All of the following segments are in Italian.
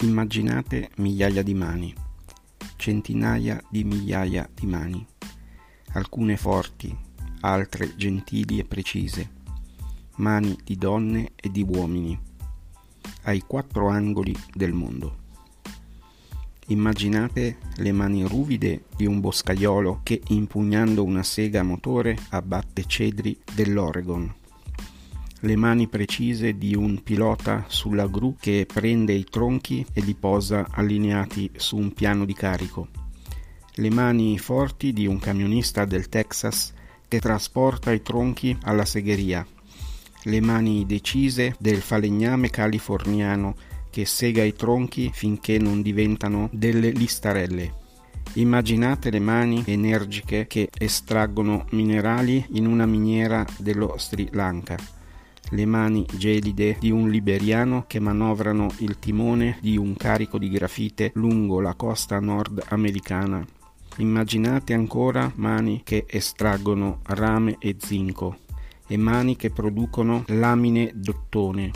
Immaginate migliaia di mani, centinaia di migliaia di mani, alcune forti, altre gentili e precise, mani di donne e di uomini, ai quattro angoli del mondo. Immaginate le mani ruvide di un boscaiolo che impugnando una sega a motore abbatte cedri dell'Oregon le mani precise di un pilota sulla gru che prende i tronchi e li posa allineati su un piano di carico, le mani forti di un camionista del Texas che trasporta i tronchi alla segheria, le mani decise del falegname californiano che sega i tronchi finché non diventano delle listarelle. Immaginate le mani energiche che estraggono minerali in una miniera dello Sri Lanka le mani gelide di un liberiano che manovrano il timone di un carico di grafite lungo la costa nord americana. Immaginate ancora mani che estraggono rame e zinco, e mani che producono lamine d'ottone,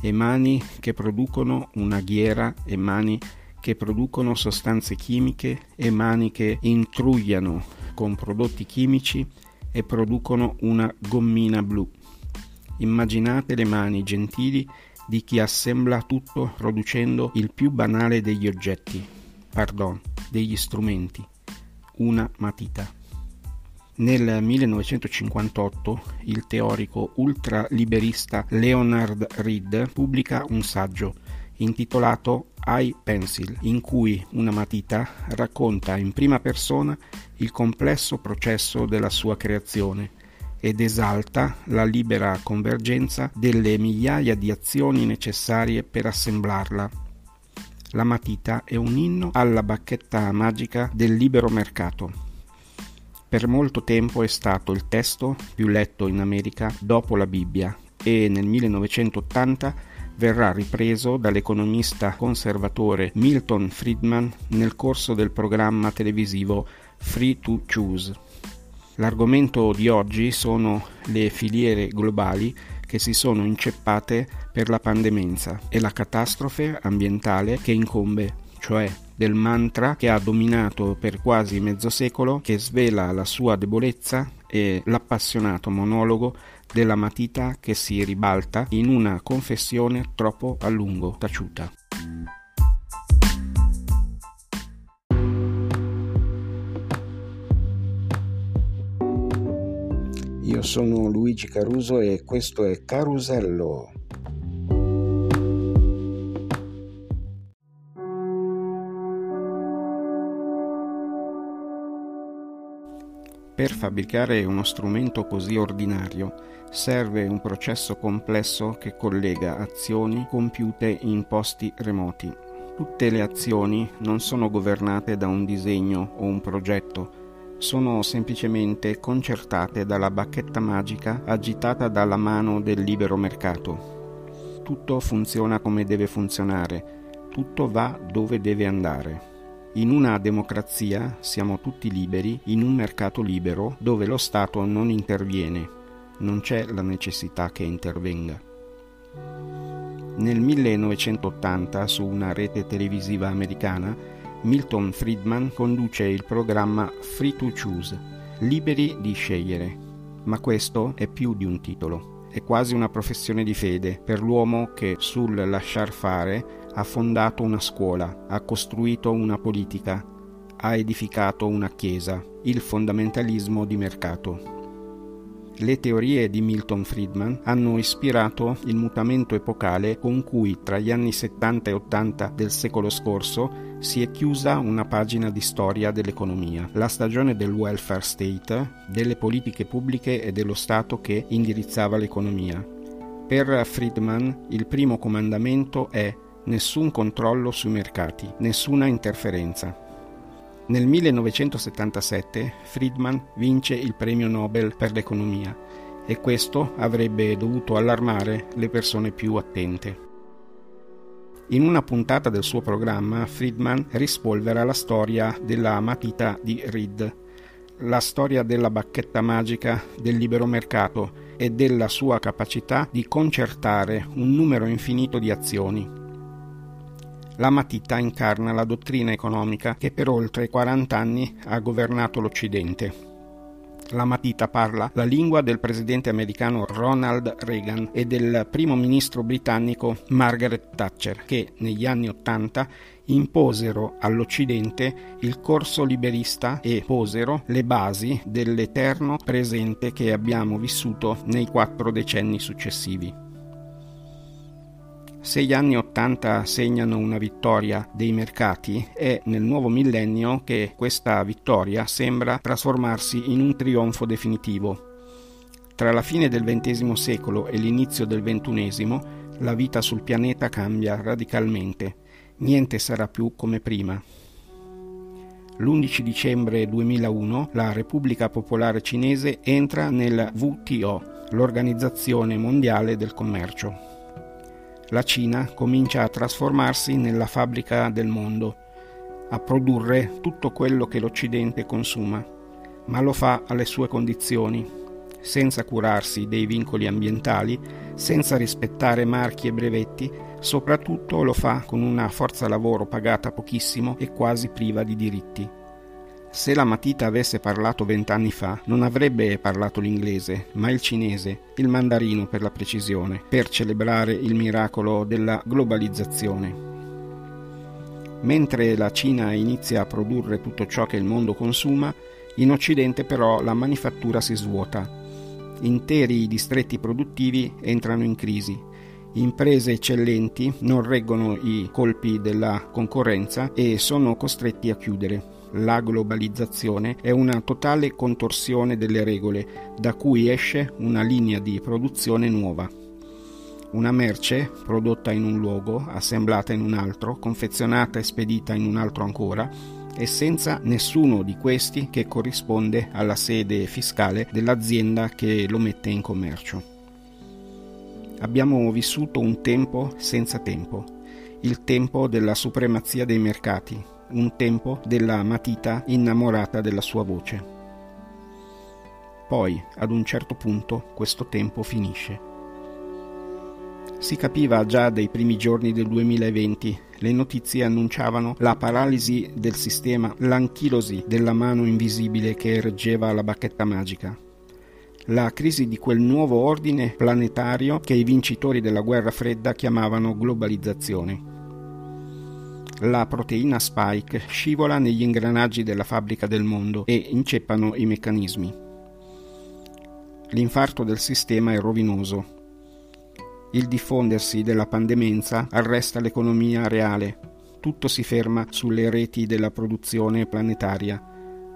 e mani che producono una ghiera, e mani che producono sostanze chimiche, e mani che intrugliano con prodotti chimici e producono una gommina blu. Immaginate le mani gentili di chi assembla tutto producendo il più banale degli oggetti, pardon, degli strumenti, una matita. Nel 1958 il teorico ultraliberista Leonard Reed pubblica un saggio intitolato I Pencil, in cui una matita racconta in prima persona il complesso processo della sua creazione ed esalta la libera convergenza delle migliaia di azioni necessarie per assemblarla. La matita è un inno alla bacchetta magica del libero mercato. Per molto tempo è stato il testo più letto in America dopo la Bibbia e nel 1980 verrà ripreso dall'economista conservatore Milton Friedman nel corso del programma televisivo Free to Choose. L'argomento di oggi sono le filiere globali che si sono inceppate per la pandemenza e la catastrofe ambientale che incombe, cioè del mantra che ha dominato per quasi mezzo secolo, che svela la sua debolezza e l'appassionato monologo della matita che si ribalta in una confessione troppo a lungo taciuta. Sono Luigi Caruso e questo è Carusello. Per fabbricare uno strumento così ordinario serve un processo complesso che collega azioni compiute in posti remoti. Tutte le azioni non sono governate da un disegno o un progetto, sono semplicemente concertate dalla bacchetta magica agitata dalla mano del libero mercato. Tutto funziona come deve funzionare, tutto va dove deve andare. In una democrazia siamo tutti liberi in un mercato libero dove lo Stato non interviene, non c'è la necessità che intervenga. Nel 1980 su una rete televisiva americana Milton Friedman conduce il programma Free to Choose, liberi di scegliere. Ma questo è più di un titolo, è quasi una professione di fede per l'uomo che sul lasciar fare ha fondato una scuola, ha costruito una politica, ha edificato una chiesa, il fondamentalismo di mercato. Le teorie di Milton Friedman hanno ispirato il mutamento epocale con cui tra gli anni 70 e 80 del secolo scorso si è chiusa una pagina di storia dell'economia, la stagione del welfare state, delle politiche pubbliche e dello Stato che indirizzava l'economia. Per Friedman il primo comandamento è nessun controllo sui mercati, nessuna interferenza. Nel 1977 Friedman vince il premio Nobel per l'economia e questo avrebbe dovuto allarmare le persone più attente. In una puntata del suo programma Friedman rispolvera la storia della matita di Reed, la storia della bacchetta magica del libero mercato e della sua capacità di concertare un numero infinito di azioni La matita incarna la dottrina economica che per oltre 40 anni ha governato l'Occidente. La matita parla la lingua del presidente americano Ronald Reagan e del primo ministro britannico Margaret Thatcher, che negli anni Ottanta imposero all'Occidente il corso liberista e posero le basi dell'eterno presente che abbiamo vissuto nei quattro decenni successivi. Se gli anni Ottanta segnano una vittoria dei mercati, è nel nuovo millennio che questa vittoria sembra trasformarsi in un trionfo definitivo. Tra la fine del XX secolo e l'inizio del XXI, la vita sul pianeta cambia radicalmente. Niente sarà più come prima. L'11 dicembre 2001 la Repubblica Popolare Cinese entra nel WTO, l'Organizzazione Mondiale del Commercio la Cina comincia a trasformarsi nella fabbrica del mondo, a produrre tutto quello che l'Occidente consuma, ma lo fa alle sue condizioni, senza curarsi dei vincoli ambientali, senza rispettare marchi e brevetti, soprattutto lo fa con una forza lavoro pagata pochissimo e quasi priva di diritti. Se la matita avesse parlato vent'anni fa, non avrebbe parlato l'inglese, ma il cinese, il mandarino per la precisione, per celebrare il miracolo della globalizzazione. Mentre la Cina inizia a produrre tutto ciò che il mondo consuma, in Occidente però la manifattura si svuota. Interi distretti produttivi entrano in crisi. Imprese eccellenti non reggono i colpi della concorrenza e sono costretti a chiudere la globalizzazione è una totale contorsione delle regole, da cui esce una linea di produzione nuova. Una merce prodotta in un luogo, assemblata in un altro, confezionata e spedita in un altro ancora, e senza nessuno di questi che corrisponde alla sede fiscale dell'azienda che lo mette in commercio. Abbiamo vissuto un tempo senza tempo, il tempo della supremazia dei mercati, un tempo della matita innamorata della sua voce. Poi, ad un certo punto, questo tempo finisce. Si capiva già dai primi giorni del 2020, le notizie annunciavano la paralisi del sistema, l'anchilosi della mano invisibile che reggeva la bacchetta magica. La crisi di quel nuovo ordine planetario che i vincitori della guerra fredda chiamavano globalizzazione la proteina spike scivola negli ingranaggi della fabbrica del mondo e inceppano i meccanismi. L'infarto del sistema è rovinoso. Il diffondersi della pandemenza arresta l'economia reale. Tutto si ferma sulle reti della produzione planetaria.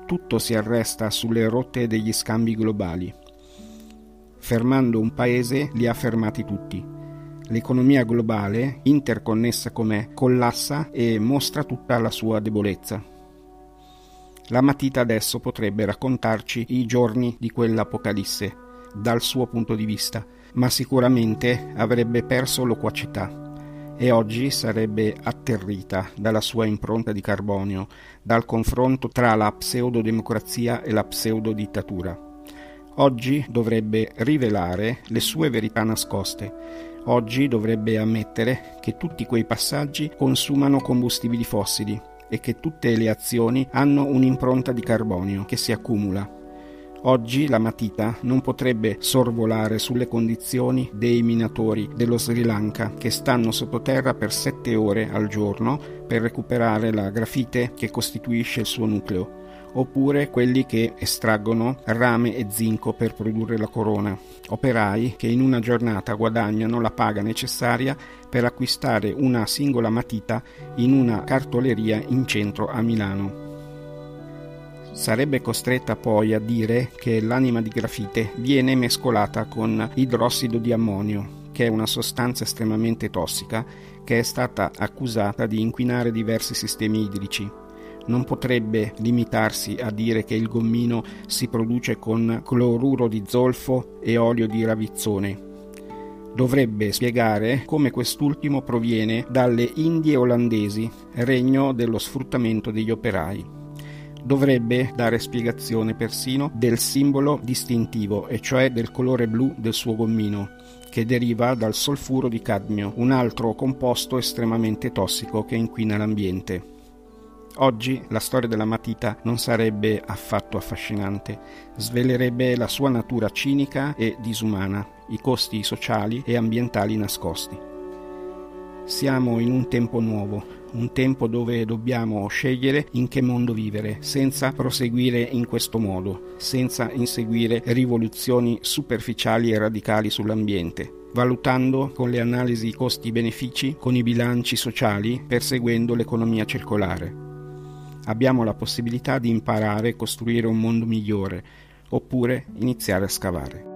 Tutto si arresta sulle rotte degli scambi globali. Fermando un paese li ha fermati tutti l'economia globale, interconnessa com'è, collassa e mostra tutta la sua debolezza. La matita adesso potrebbe raccontarci i giorni di quell'Apocalisse, dal suo punto di vista, ma sicuramente avrebbe perso loquacità e oggi sarebbe atterrita dalla sua impronta di carbonio, dal confronto tra la pseudodemocrazia e la pseudodittatura. Oggi dovrebbe rivelare le sue verità nascoste, Oggi dovrebbe ammettere che tutti quei passaggi consumano combustibili fossili e che tutte le azioni hanno un'impronta di carbonio che si accumula. Oggi la matita non potrebbe sorvolare sulle condizioni dei minatori dello Sri Lanka che stanno sottoterra per sette ore al giorno per recuperare la grafite che costituisce il suo nucleo oppure quelli che estraggono rame e zinco per produrre la corona, operai che in una giornata guadagnano la paga necessaria per acquistare una singola matita in una cartoleria in centro a Milano. Sarebbe costretta poi a dire che l'anima di grafite viene mescolata con idrossido di ammonio, che è una sostanza estremamente tossica che è stata accusata di inquinare diversi sistemi idrici non potrebbe limitarsi a dire che il gommino si produce con cloruro di zolfo e olio di ravizzone. Dovrebbe spiegare come quest'ultimo proviene dalle Indie olandesi, regno dello sfruttamento degli operai. dovrebbe dare spiegazione persino del simbolo distintivo, e cioè del colore blu del suo gommino, che deriva dal solfuro di cadmio, un altro composto estremamente tossico che inquina l'ambiente. Oggi la storia della matita non sarebbe affatto affascinante, svelerebbe la sua natura cinica e disumana, i costi sociali e ambientali nascosti. Siamo in un tempo nuovo, un tempo dove dobbiamo scegliere in che mondo vivere, senza proseguire in questo modo, senza inseguire rivoluzioni superficiali e radicali sull'ambiente, valutando con le analisi costi-benefici, con i bilanci sociali, perseguendo l'economia circolare abbiamo la possibilità di imparare e costruire un mondo migliore, oppure iniziare a scavare.